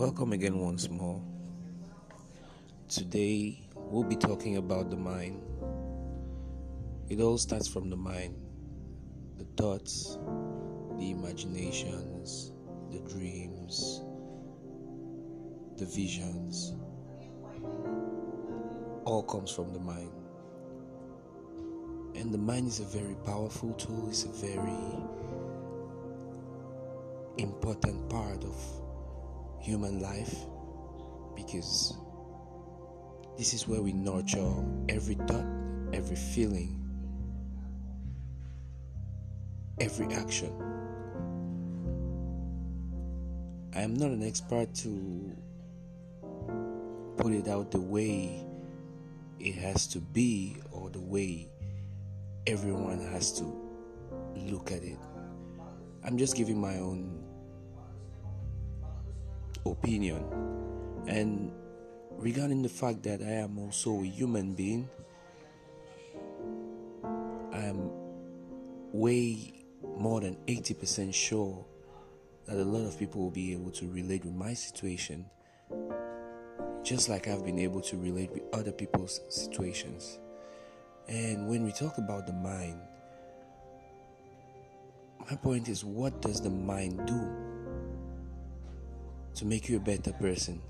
Welcome again once more. Today we'll be talking about the mind. It all starts from the mind the thoughts, the imaginations, the dreams, the visions. All comes from the mind. And the mind is a very powerful tool, it's a very important part of human life because this is where we nurture every thought, every feeling, every action. I am not an expert to put it out the way it has to be or the way everyone has to look at it. I'm just giving my own opinion. And regarding the fact that I am also a human being, I am way more than 80% sure that a lot of people will be able to relate with my situation, just like I've been able to relate with other people's situations. And when we talk about the mind, my point is what does the mind do? To make you a better person?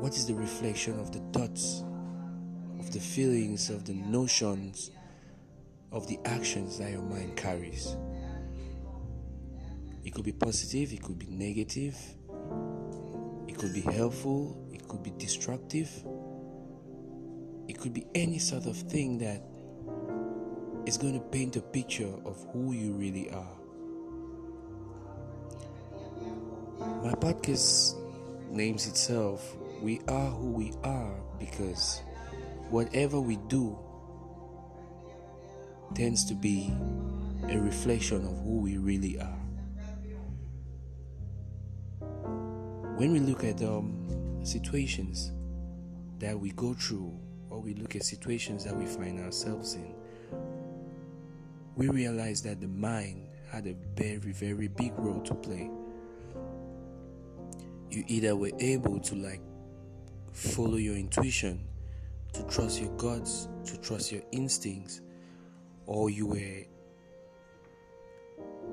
What is the reflection of the thoughts, of the feelings, of the notions, of the actions that your mind carries? It could be positive, it could be negative, it could be helpful, it could be destructive, it could be any sort of thing that is going to paint a picture of who you really are. My podcast names itself We Are Who We Are because whatever we do tends to be a reflection of who we really are. When we look at um, situations that we go through, or we look at situations that we find ourselves in, we realize that the mind had a very, very big role to play you either were able to like follow your intuition, to trust your guts, to trust your instincts, or you were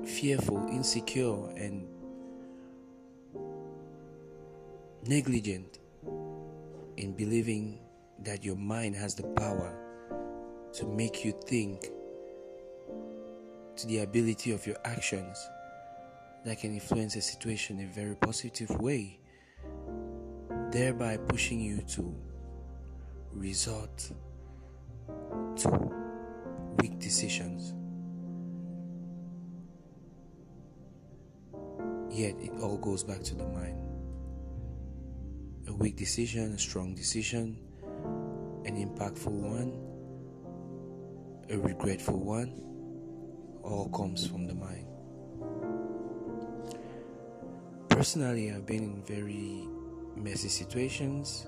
fearful, insecure, and negligent in believing that your mind has the power to make you think to the ability of your actions that can influence a situation in a very positive way, thereby pushing you to resort to weak decisions. Yet it all goes back to the mind. A weak decision, a strong decision, an impactful one, a regretful one, all comes from the mind. Personally, I've been in very messy situations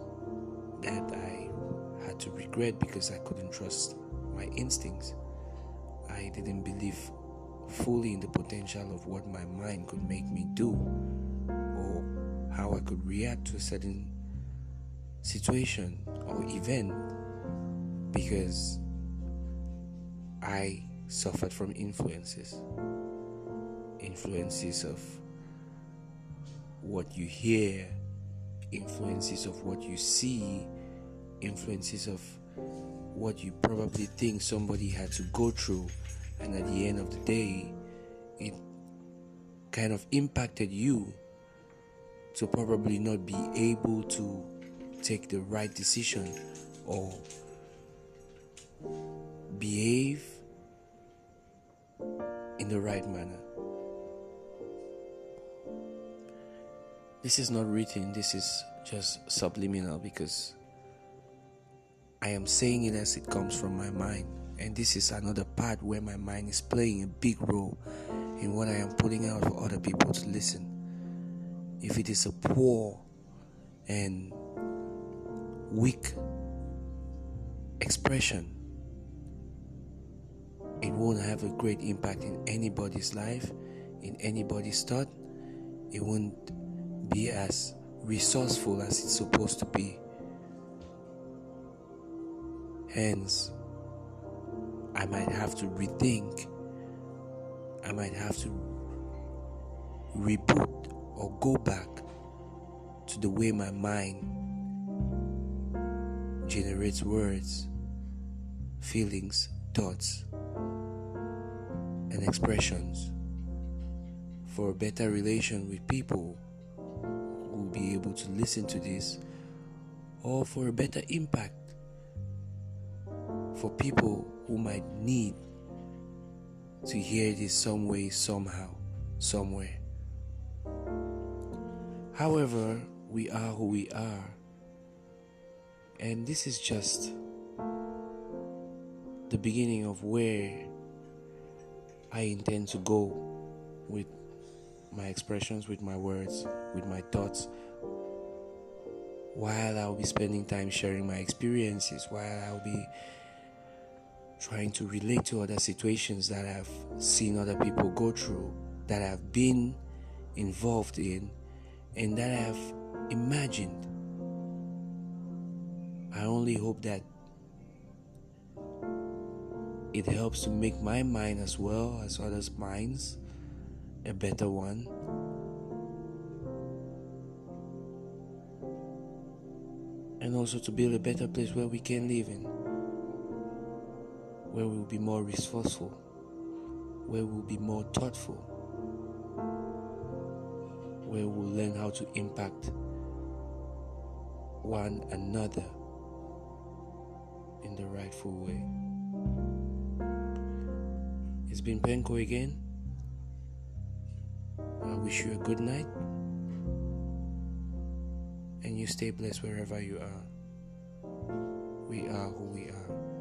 that I had to regret because I couldn't trust my instincts. I didn't believe fully in the potential of what my mind could make me do or how I could react to a certain situation or event because I suffered from influences. Influences of what you hear, influences of what you see, influences of what you probably think somebody had to go through, and at the end of the day, it kind of impacted you to probably not be able to take the right decision or behave in the right manner. This is not written, this is just subliminal because I am saying it as it comes from my mind. And this is another part where my mind is playing a big role in what I am putting out for other people to listen. If it is a poor and weak expression, it won't have a great impact in anybody's life, in anybody's thought. It won't be as resourceful as it's supposed to be. Hence, I might have to rethink, I might have to reboot or go back to the way my mind generates words, feelings, thoughts, and expressions for a better relation with people will be able to listen to this or for a better impact for people who might need to hear this some way, somehow, somewhere. However, we are who we are, and this is just the beginning of where I intend to go with my expressions, with my words, with my thoughts, while I'll be spending time sharing my experiences, while I'll be trying to relate to other situations that I've seen other people go through, that I've been involved in, and that I've imagined. I only hope that it helps to make my mind as well as others' minds a better one. And also to build a better place where we can live in where we'll be more resourceful, where we'll be more thoughtful, where we'll learn how to impact one another in the rightful way. It's been Penko again. Wish you a good night and you stay blessed wherever you are. We are who we are.